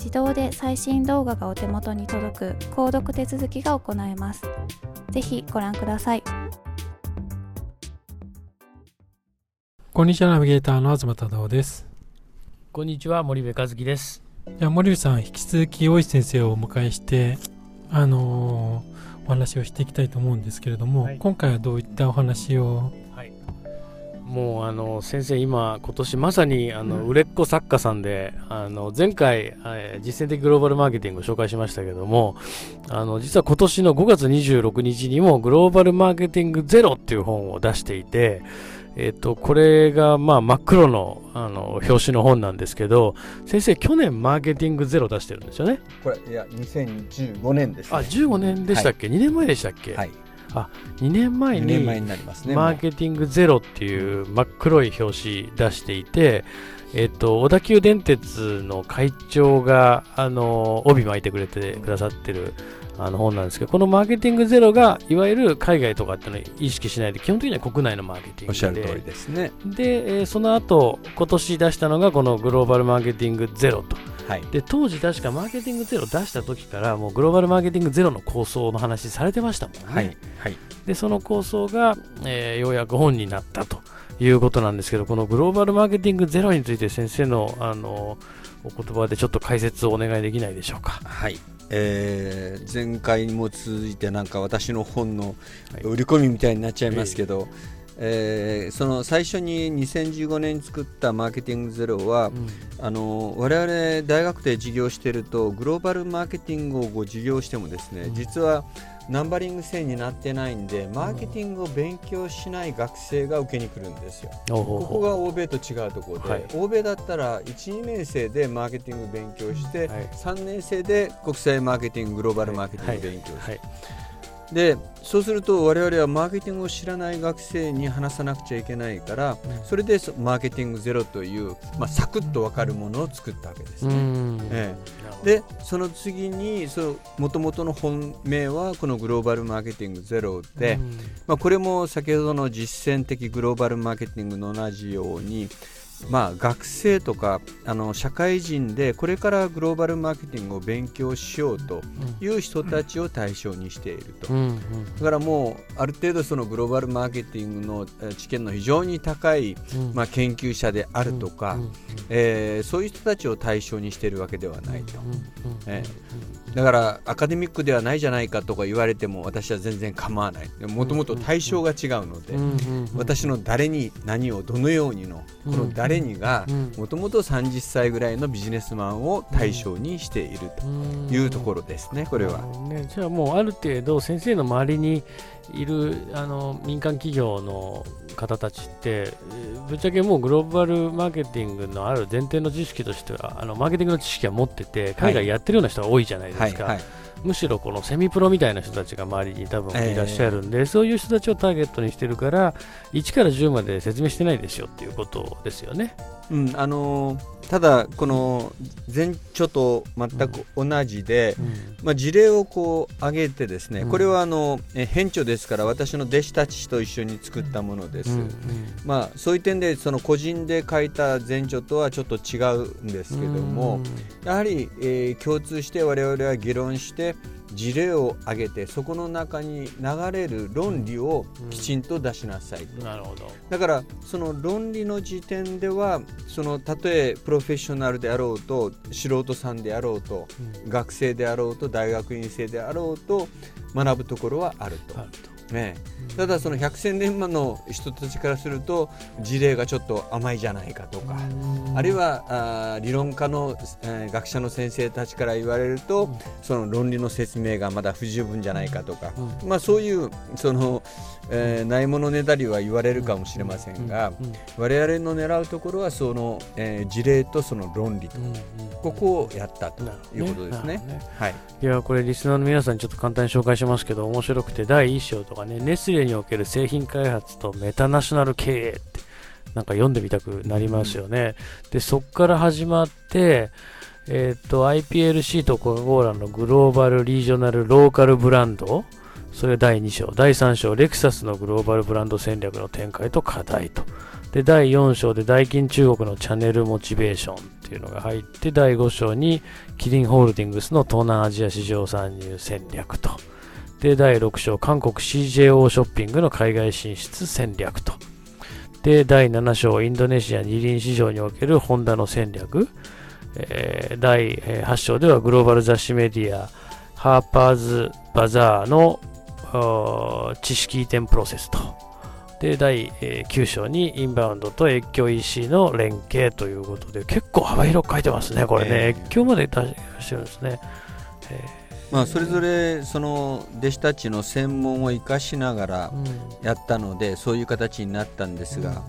自動で最新動画がお手元に届く購読手続きが行えます。ぜひご覧ください。こんにちは、ナビゲーターの東忠夫です。こんにちは、森部和樹です。じゃ森部さん、引き続き大石先生をお迎えして、あのー、お話をしていきたいと思うんですけれども、はい、今回はどういったお話をもうあの先生、今、今年まさにあの売れっ子作家さんで、あの前回、実践的グローバルマーケティングを紹介しましたけども、あの実は今年の5月26日にもグローバルマーケティングゼロっていう本を出していて、えっと、これがまあ真っ黒のあの表紙の本なんですけど、先生、去年マーケティングゼロ出してるんですよね。これ、いや、2015年です、ね、あ、15年でしたっけ、はい、?2 年前でしたっけ、はいあ2年前にマーケティングゼロっていう真っ黒い表紙出していて、えっと、小田急電鉄の会長があの帯巻いてくれてくださってるあの本なんですけど、このマーケティングゼロがいわゆる海外とかっていうのを意識しないで、基本的には国内のマーケティングで、おっしゃる通りですね。で、えー、その後今年出したのがこのグローバルマーケティングゼロと。はい、で当時確かマーケティングゼロ出した時からもうグローバルマーケティングゼロの構想の話されてましたもんね。はいはい、でその構想が、えー、ようやく本になったということなんですけどこのグローバルマーケティングゼロについて先生のあのお言葉でちょっと解説をお願いできないでしょうか。はい。えー、前回にも続いてなんか私の本の売り込みみたいになっちゃいますけど、はいえ。ー、その最初に2015年に作ったマーケティングゼロは、うん、あの我々大学で授業しているとグローバルマーケティングをご授業してもですね、うん、実はナンバリング制になってないんでマーケティングを勉強しない学生が受けに来るんですよ。ここが欧米と違うところで、はい、欧米だったら1、2年生でマーケティング勉強して、はい、3年生で国際マーケティンググローバルマーケティング勉強して。はいでそうすると我々はマーケティングを知らない学生に話さなくちゃいけないから、それでマーケティングゼロという、まあ、サクッと分かるものを作ったわけです。ね。ええ、でその次にもともとの本命はこのグローバルマーケティングゼロで、まあ、これも先ほどの実践的グローバルマーケティングの同じようにまあ、学生とかあの社会人でこれからグローバルマーケティングを勉強しようという人たちを対象にしていると、だからもうある程度そのグローバルマーケティングの知見の非常に高い、まあ、研究者であるとか、えー、そういう人たちを対象にしているわけではないと。えーだからアカデミックではないじゃないかとか言われても私は全然構わない。もともと対象が違うので私の誰に何をどのようにのこの誰にがもともと30歳ぐらいのビジネスマンを対象にしているというところですねこれは、ね、じゃあもうある程度先生の周りにいるあの民間企業の方たちってぶっちゃけもうグローバルマーケティングのある前提の知識としてはあのマーケティングの知識は持ってて海外やってるような人が多いじゃないですか。はいはいはいむしろこのセミプロみたいな人たちが周りに多分いらっしゃるんで、えー、そういう人たちをターゲットにしてるから1から10まで説明してないですよっていうことですよね。うんあのーただこの前著と全く同じで、うん、まあ、事例をこう挙げてですね、うん、これはあの編著ですから私の弟子たちと一緒に作ったものです、うん、まあ、そういう点でその個人で書いた前著とはちょっと違うんですけども、やはり、えー、共通して我々は議論して事例を挙げてそこの中に流れる論理をきちんと出しなさいと、なるほど。だからその論理の時点ではそのたとえプロフェッショナルであろうと素人さんであろうと、うん、学生であろうと大学院生であろうと学ぶところはあると。ね、ただその百戦錬磨の人たちからすると事例がちょっと甘いじゃないかとかあるいはあ理論家の、えー、学者の先生たちから言われると、その論理の説明がまだ不十分じゃないかとか、まあ、そういうその、えー、ないものねだりは言われるかもしれませんが、我々の狙うところはその、えー、事例とその論理と、ここをやったということですね。ねはい、いやこれリスナーの皆さん。にちょっと簡単に紹介しますけど面白くて第1章とかねネスレにおける製品開発とメタナショナル経営ってなんか読んでみたくなりますよね。でそこから始まってえっ、と IPLC とコカ・コーラのグローバル・リージョナル・ローカルブランドそれ第2章第3章レクサスのグローバルブランド戦略の展開と課題とで第4章でダイキン中国のチャンネルモチベーションっていうのが入って第5章にキリンホールディングスの東南アジア市場参入戦略とで第6章韓国 CJO ショッピングの海外進出戦略とで第7章インドネシア二輪市場におけるホンダの戦略、えー、第8章ではグローバル雑誌メディアハーパーズバザーの知識移転プロセスとで、第9章にインバウンドと越境 EC の連携ということで、結構幅広く書いてますね、これね。えー、越境まで出してるんですね。えー、まあ、それぞれその弟子たちの専門を生かしながらやったので、うん、そういう形になったんですが、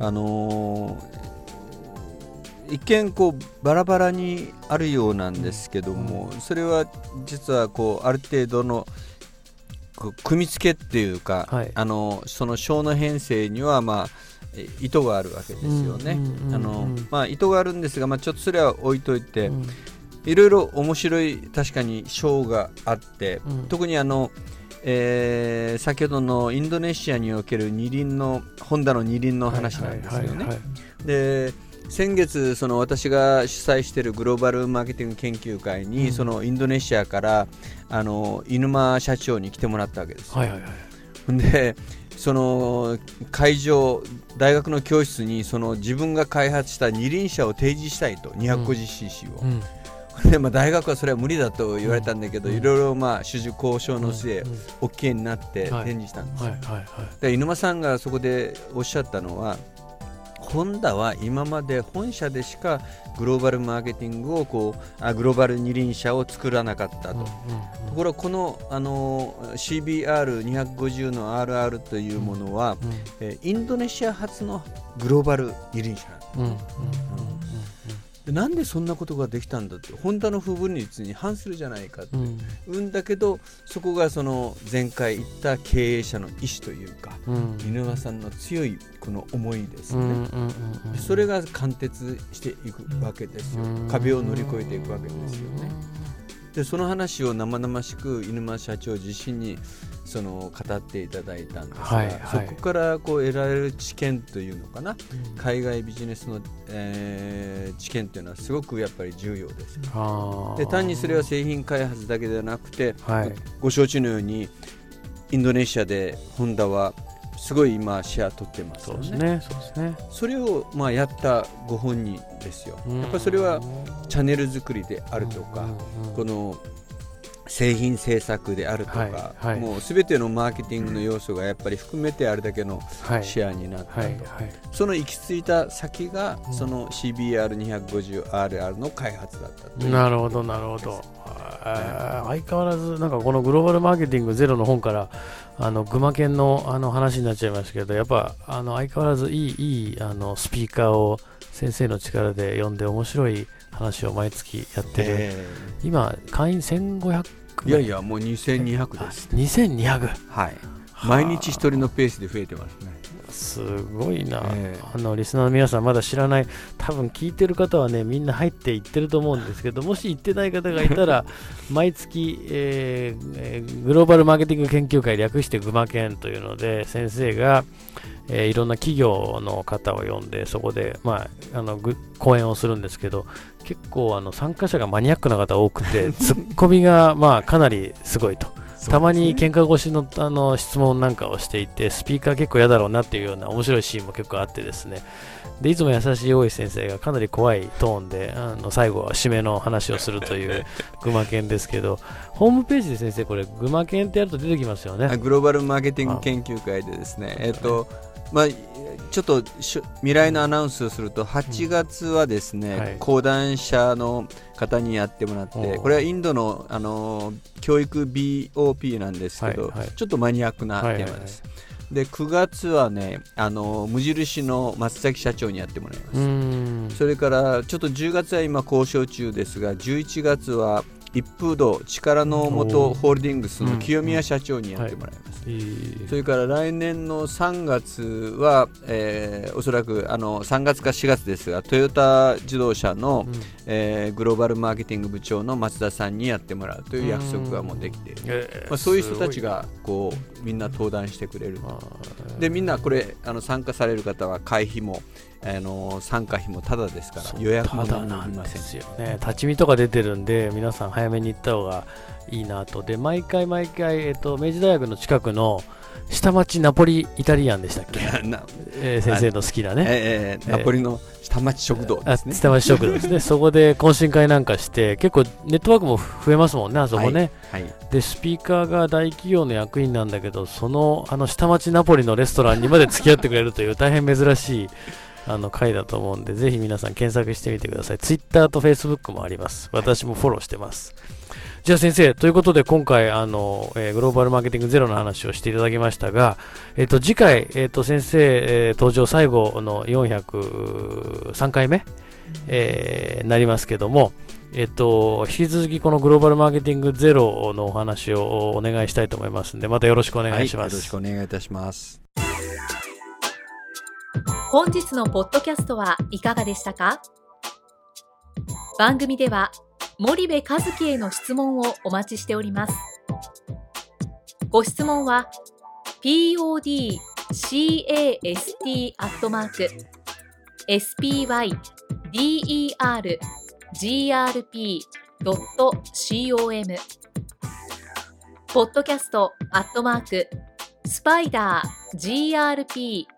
うん、あのー、一見こうバラバラにあるようなんですけども、それは実はこうある程度の組み付けっていうか、はい、あのその章の編成にはまあ意図があるわけですよね。あのまあ意図があるんですが、まあちょっとそれは置いといて、うん、いろいろ面白い確かに章があって、うん、特にあの。えー、先ほどのインドネシアにおける二輪のホンダの二輪の話なんですよね。で先月その私が主催しているグローバルマーケティング研究会に、うん、そのインドネシアからあの犬間社長に来てもらったわけです。はいはいはい、でその会場大学の教室にその自分が開発した二輪車を提示したいと 250cc を。うん でまあ、大学はそれは無理だと言われたんだけど、うん、いろいろまあ主従交渉の末、うん、OK になって展示したんです、はいはいはい、で犬間さんがそこでおっしゃったのはホンダは今まで本社でしかグローバルマーケティングをこうあグローバル二輪車を作らなかったと、うんうんうん、ところがこのあの CBR250 の RR というものは、うんうん、えインドネシア発のグローバル二輪車。なんです、うんうんうんなんでそんなことができたんだってホンダの不分率に反するじゃないかって、うん、だけどそこがその前回言った経営者の意思というか、うん、犬間さんの強いこの思いですね、それが貫徹していくわけですよ、壁を乗り越えていくわけですよね。でその話を生々しく犬間社長自身にその語っていただいたんですが、はいはい、そこからこう得られる知見というのかな、うん、海外ビジネスの、えー、知見というのはすごくやっぱり重要です。で単にそれは製品開発だけではなくて、はい、ご承知のようにインドネシアでホンダはすごい今シェア取ってますよね。そうですね。それをまあやったご本人ですよ。やっぱりそれはチャンネル作りであるとか、この製品制作であるとか、はいはい、もうすべてのマーケティングの要素がやっぱり含めてあれだけのシェアになったと、その行き着いた先が、その CBR250RR の開発だったなるほどなるほど、相変わらずなんかこのグローバルマーケティングゼロの本からあの群馬県のあの話になっちゃいましたけどやっぱあの相変わらずいいいいあのスピーカーを先生の力で読んで面白い話を毎月やってる、今会員1500いやいやもう2200です。2200はい。毎日一人のペースで増えてますねすごいな、えー、あのリスナーの皆さんまだ知らない多分聞いてる方はねみんな入っていってると思うんですけどもし行ってない方がいたら 毎月、えー、グローバルマーケティング研究会略してグマ研というので先生が、えー、いろんな企業の方を呼んでそこで、まあ、あの講演をするんですけど結構あの参加者がマニアックな方多くて ツッコミがまあかなりすごいと。たまに喧嘩越しのあの質問なんかをしていて、スピーカー結構嫌だろうなっていうような面白いシーンも結構あってですね、でいつも優しい大石先生がかなり怖いトーンで、あの最後は締めの話をするという群馬県ですけど、ホームページで先生、これ、群馬県ってやると出てきますよね。グローバルマーケティング研究会でですね、えっと、まあ、ちょっと未来のアナウンスをすると8月はですね、うん。はい、講談社の方にやってもらってこれはインドのあの教育 BOP なんですけど、はいはい、ちょっとマニアックなテーマです。はいはい。はいで9月はねあの無印の松崎社長にやってもらいます。それからちょっと10月は今交渉中ですが11月は一風堂力の元ホールディングスの清宮社長にやってもらいます、それから来年の3月は、えー、おそらくあの3月か4月ですがトヨタ自動車の、うん、えー、グローバルマーケティング部長の松田さんにやってもらうという約束がもうできている、えー、まあ、そういう人たちがこうみんな登壇してくれるでみんなこれあの参加される方は会費もあの参加費もただですから予約もなんですよね。立ち見とか出てるんで皆さん早めに行った方がいいなと。で毎回毎回、えっと、明治大学の近くの下町ナポリイタリアンでしたっけ、えー、先生の好きなね、えー、ナポリの下町食堂ですね。下町食堂ですね。そこで懇親会なんかして結構ネットワークも増えますもんねあそこね、はいはい、でスピーカーが大企業の役員なんだけどそのあの下町ナポリのレストランにまで付き合ってくれるという大変珍しいあの回だと思うんで、ぜひ皆さん検索してみてください。Twitter と Facebook もあります。私もフォローしてます。じゃあ先生、ということで今回、あの、えー、グローバルマーケティングゼロの話をしていただきましたが、えっ、ー、と、次回、えっ、ー、と、先生、え登場最後の403回目、えなりますけども、えっと、引き続きこのグローバルマーケティングゼロのお話をお願いしたいと思いますので、またよろしくお願いします。はい、よろしくお願いいたします。本日のポッドキャストはいかがでしたか？番組では森部和樹への質問をお待ちしております。ご質問は podcast アットマーク spydergrp.com ポッドキャストアットマークスパイダー grp